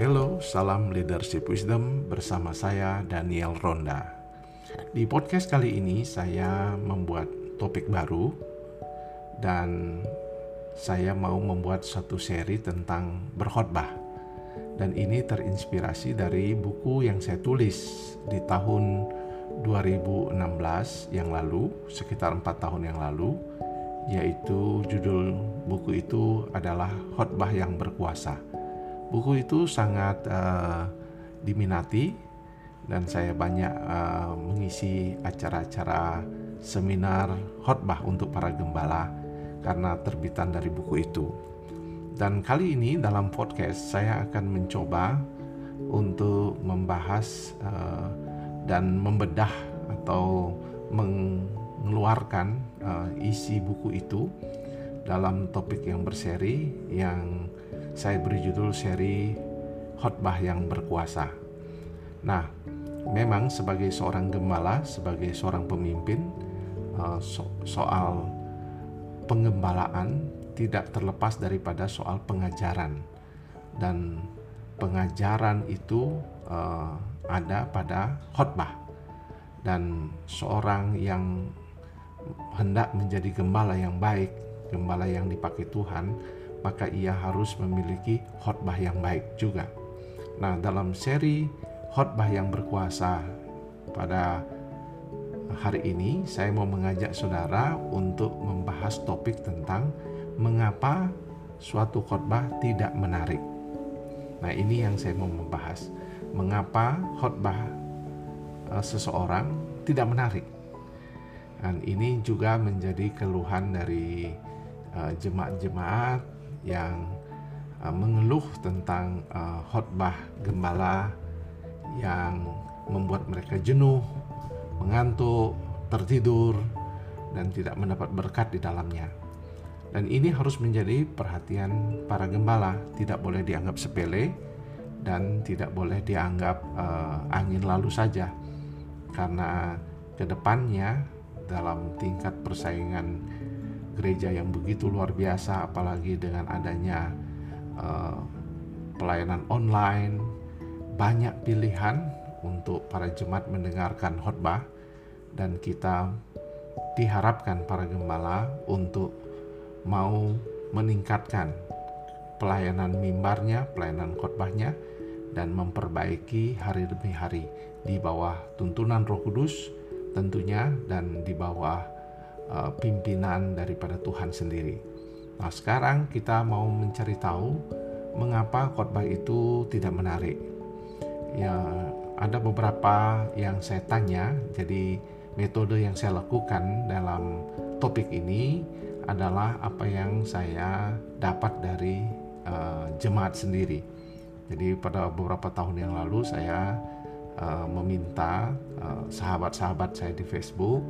Hello, salam leadership wisdom bersama saya Daniel Ronda. Di podcast kali ini saya membuat topik baru dan saya mau membuat satu seri tentang berkhotbah. Dan ini terinspirasi dari buku yang saya tulis di tahun 2016 yang lalu, sekitar empat tahun yang lalu, yaitu judul buku itu adalah Khotbah yang Berkuasa. Buku itu sangat uh, diminati dan saya banyak uh, mengisi acara-acara seminar khotbah untuk para gembala karena terbitan dari buku itu. Dan kali ini dalam podcast saya akan mencoba untuk membahas uh, dan membedah atau mengeluarkan uh, isi buku itu dalam topik yang berseri yang saya beri judul seri khotbah yang berkuasa. Nah, memang sebagai seorang gembala, sebagai seorang pemimpin, uh, so soal pengembalaan tidak terlepas daripada soal pengajaran dan pengajaran itu uh, ada pada khotbah dan seorang yang hendak menjadi gembala yang baik, gembala yang dipakai Tuhan, maka ia harus memiliki khotbah yang baik juga. Nah, dalam seri khotbah yang berkuasa pada hari ini saya mau mengajak saudara untuk membahas topik tentang mengapa suatu khotbah tidak menarik. Nah, ini yang saya mau membahas. Mengapa khotbah uh, seseorang tidak menarik? Dan ini juga menjadi keluhan dari jemaat-jemaat yang uh, mengeluh tentang uh, khotbah gembala yang membuat mereka jenuh, mengantuk, tertidur, dan tidak mendapat berkat di dalamnya. Dan ini harus menjadi perhatian para gembala, tidak boleh dianggap sepele dan tidak boleh dianggap uh, angin lalu saja. Karena ke depannya dalam tingkat persaingan gereja yang begitu luar biasa apalagi dengan adanya uh, pelayanan online banyak pilihan untuk para jemaat mendengarkan khotbah. Dan kita diharapkan para gembala untuk mau meningkatkan pelayanan mimbarnya, pelayanan khotbahnya dan memperbaiki hari demi hari di bawah tuntunan Roh Kudus tentunya dan di bawah uh, pimpinan daripada Tuhan sendiri. Nah, sekarang kita mau mencari tahu mengapa khotbah itu tidak menarik. Ya, ada beberapa yang saya tanya, jadi metode yang saya lakukan dalam topik ini adalah apa yang saya dapat dari uh, jemaat sendiri. Jadi pada beberapa tahun yang lalu saya uh, meminta sahabat sahabat-sahabat saya di Facebook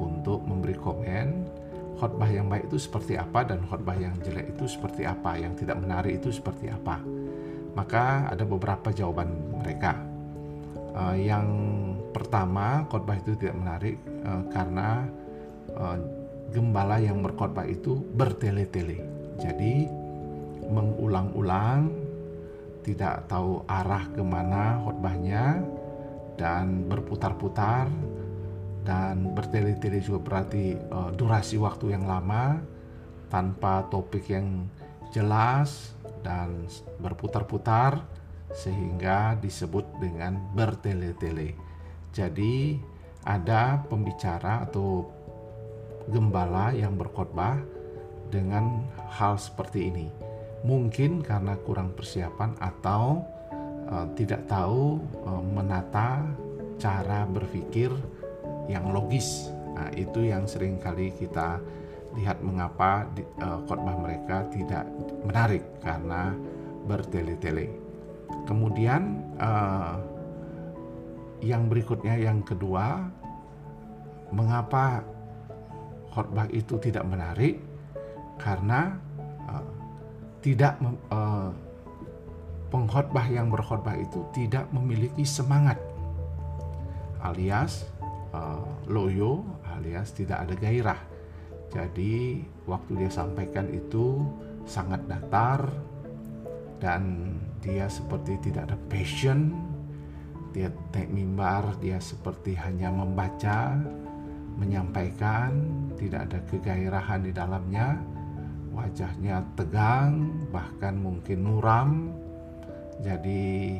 untuk memberi komen khotbah yang baik itu seperti apa dan khotbah yang jelek itu seperti apa, yang tidak menarik itu seperti apa. Maka ada beberapa jawaban mereka. Uh, yang pertama, khotbah itu tidak menarik uh, karena uh, gembala yang berkhotbah itu bertele-tele. Jadi mengulang-ulang, tidak tahu arah ke mana khotbahnya dan berputar-putar dan bertele-tele juga berarti uh, durasi waktu yang lama tanpa topik yang jelas dan berputar-putar sehingga disebut dengan bertele-tele. Jadi ada pembicara atau gembala yang berkhotbah dengan hal seperti ini. Mungkin karena kurang persiapan atau uh, tidak tahu uh, menata cara berpikir yang logis. Nah, itu yang sering kali kita lihat mengapa di, uh, khotbah mereka tidak menarik karena bertele-tele. Kemudian uh, yang berikutnya yang kedua, mengapa khotbah itu tidak menarik? Karena uh, tidak uh, pengkhotbah yang berkhotbah itu tidak memiliki semangat alias uh, loyo alias tidak ada gairah. Jadi waktu dia sampaikan itu sangat datar dan dia seperti tidak ada passion. Dia naik mimbar dia seperti hanya membaca menyampaikan tidak ada kegairahan di dalamnya. Wajahnya tegang bahkan mungkin muram jadi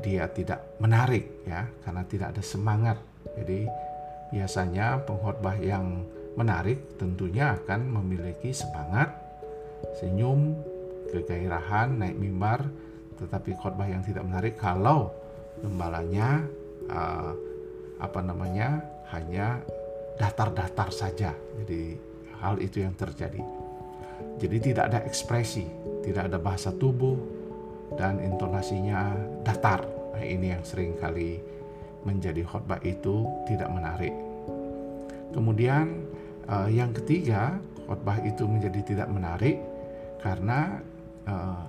dia tidak menarik ya karena tidak ada semangat. Jadi biasanya pengkhotbah yang menarik tentunya akan memiliki semangat senyum kegairahan naik mimbar tetapi khotbah yang tidak menarik kalau gembalanya uh, apa namanya hanya datar-datar saja. Jadi hal itu yang terjadi. Jadi tidak ada ekspresi, tidak ada bahasa tubuh dan intonasinya datar. Nah, ini yang sering kali menjadi khotbah itu tidak menarik. Kemudian uh, yang ketiga, khotbah itu menjadi tidak menarik karena uh,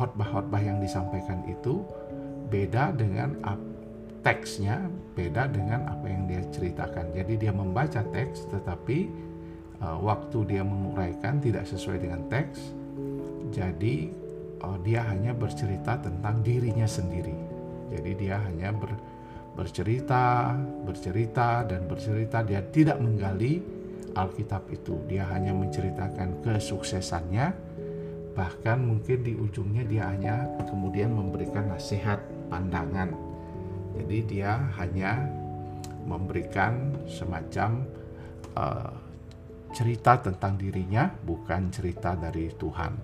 khotbah-khotbah yang disampaikan itu beda dengan teksnya beda dengan apa yang dia ceritakan. Jadi dia membaca teks tetapi uh, waktu dia menguraikan tidak sesuai dengan teks. Jadi uh, dia hanya bercerita tentang dirinya sendiri. Jadi dia hanya ber, bercerita, bercerita dan bercerita dia tidak menggali Alkitab itu. Dia hanya menceritakan kesuksesannya bahkan mungkin di ujungnya dia hanya kemudian memberikan nasihat pandangan. Jadi dia hanya memberikan semacam uh, cerita tentang dirinya, bukan cerita dari Tuhan.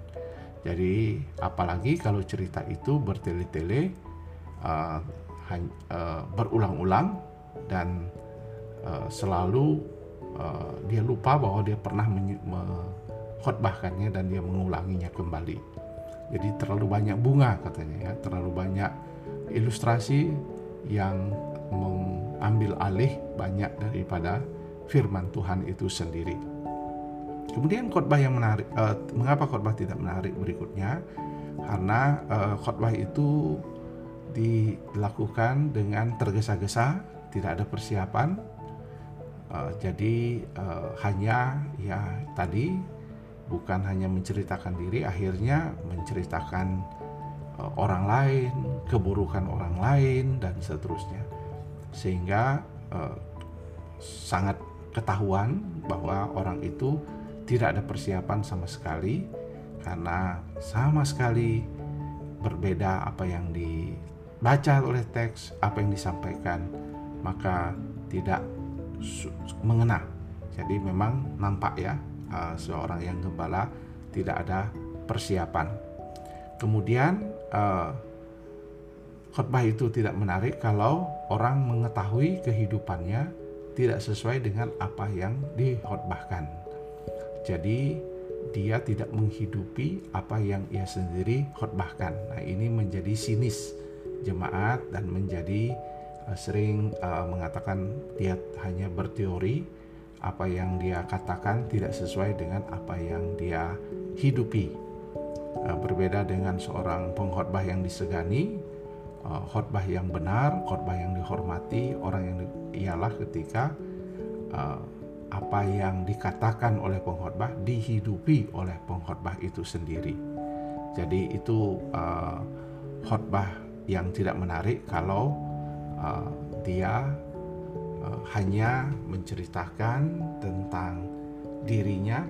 Jadi apalagi kalau cerita itu bertele-tele, uh, uh, berulang-ulang dan uh, selalu uh, dia lupa bahwa dia pernah mengkhotbahkannya dan dia mengulanginya kembali. Jadi terlalu banyak bunga katanya ya, terlalu banyak ilustrasi yang mengambil alih banyak daripada firman Tuhan itu sendiri. Kemudian khotbah yang menarik, uh, mengapa khotbah tidak menarik berikutnya? Karena uh, khotbah itu dilakukan dengan tergesa-gesa, tidak ada persiapan. Uh, jadi uh, hanya ya tadi bukan hanya menceritakan diri, akhirnya menceritakan Eh, orang lain, keburukan orang lain dan seterusnya. Sehingga eh, sangat ketahuan bahwa orang itu tidak ada persiapan sama sekali karena sama sekali berbeda apa yang dibaca oleh teks, apa yang disampaikan, maka tidak mengena. Jadi memang nampak ya uh, seorang yang gembala tidak ada persiapan. Kemudian uh, khotbah itu tidak menarik kalau orang mengetahui kehidupannya tidak sesuai dengan apa yang dikhotbahkan. Jadi dia tidak menghidupi apa yang ia sendiri khotbahkan. Nah, ini menjadi sinis jemaat dan menjadi uh, sering uh, mengatakan dia hanya berteori apa yang dia katakan tidak sesuai dengan apa yang dia hidupi. Eh, berbeda dengan seorang pengkhotbah yang disegani, uh, khotbah yang benar, khotbah yang dihormati, orang yang di, ialah ketika uh, apa yang dikatakan oleh pengkhotbah dihidupi oleh pengkhotbah itu sendiri. Jadi itu uh, khotbah yang tidak menarik kalau uh, dia uh, hanya menceritakan tentang dirinya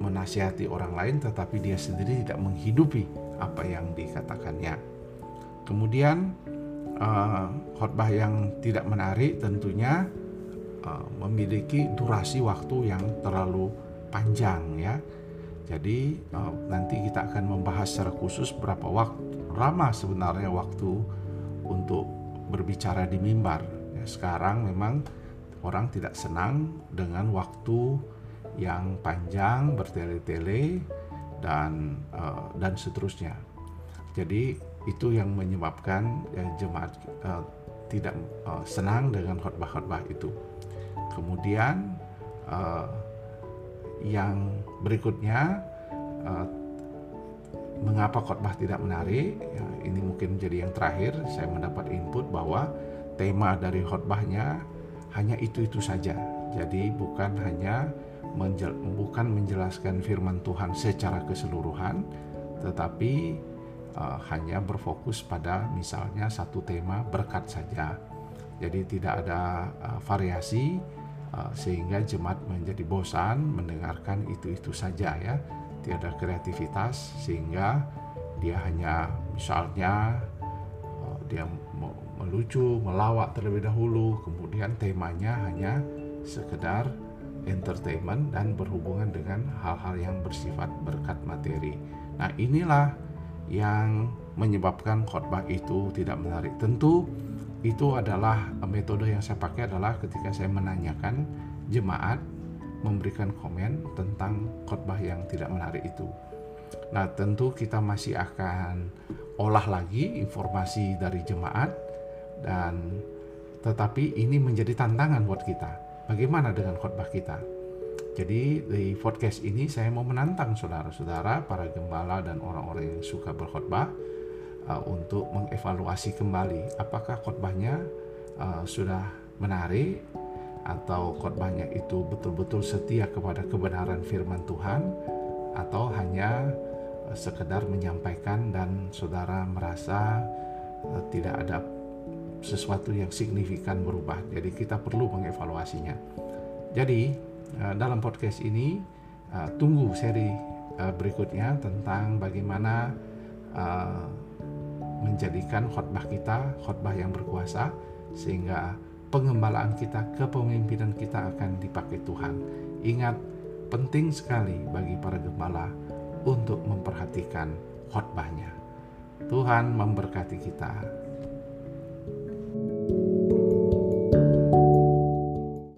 menasihati orang lain tetapi dia sendiri tidak menghidupi apa yang dikatakannya. Kemudian uh, khotbah yang tidak menarik tentunya uh, memiliki durasi waktu yang terlalu panjang ya. Jadi uh, nanti kita akan membahas secara khusus berapa waktu lama sebenarnya waktu untuk berbicara di mimbar. Ya, sekarang memang orang tidak senang dengan waktu yang panjang bertele-tele dan uh, dan seterusnya. Jadi itu yang menyebabkan ya, jemaat uh, tidak uh, senang dengan khotbah-khotbah itu. Kemudian uh, yang berikutnya uh, mengapa khotbah tidak menarik? Ya, ini mungkin jadi yang terakhir saya mendapat input bahwa tema dari khotbahnya hanya itu-itu saja. Jadi bukan hanya menjel, bukan menjelaskan firman Tuhan secara keseluruhan, tetapi uh, hanya berfokus pada misalnya satu tema berkat saja. Jadi tidak ada uh, variasi uh, sehingga jemaat menjadi bosan mendengarkan itu-itu saja ya. Tiada kreativitas sehingga dia hanya misalnya uh, dia melucu, melawak terlebih dahulu, kemudian temanya hanya sekedar entertainment dan berhubungan dengan hal-hal yang bersifat berkat materi. Nah, inilah yang menyebabkan khotbah itu tidak menarik. Tentu itu adalah metode yang saya pakai adalah ketika saya menanyakan jemaat memberikan komen tentang khotbah yang tidak menarik itu. Nah, tentu kita masih akan olah lagi informasi dari jemaat dan tetapi ini menjadi tantangan buat kita. Bagaimana dengan khotbah kita? Jadi di podcast ini saya mau menantang saudara-saudara, para gembala dan orang-orang yang suka berkhotbah uh, untuk mengevaluasi kembali apakah khotbahnya uh, sudah menarik atau khotbahnya itu betul-betul setia kepada kebenaran firman Tuhan atau hanya uh, sekedar menyampaikan dan saudara merasa uh, tidak ada sesuatu yang signifikan berubah. Jadi kita perlu mengevaluasinya. Jadi Eh, dalam podcast ini tunggu seri berikutnya tentang bagaimana menjadikan khotbah kita khotbah yang berkuasa sehingga pengembalaan kita kepemimpinan kita akan dipakai Tuhan. Ingat penting sekali bagi para gembala untuk memperhatikan khotbahnya. Tuhan memberkati kita.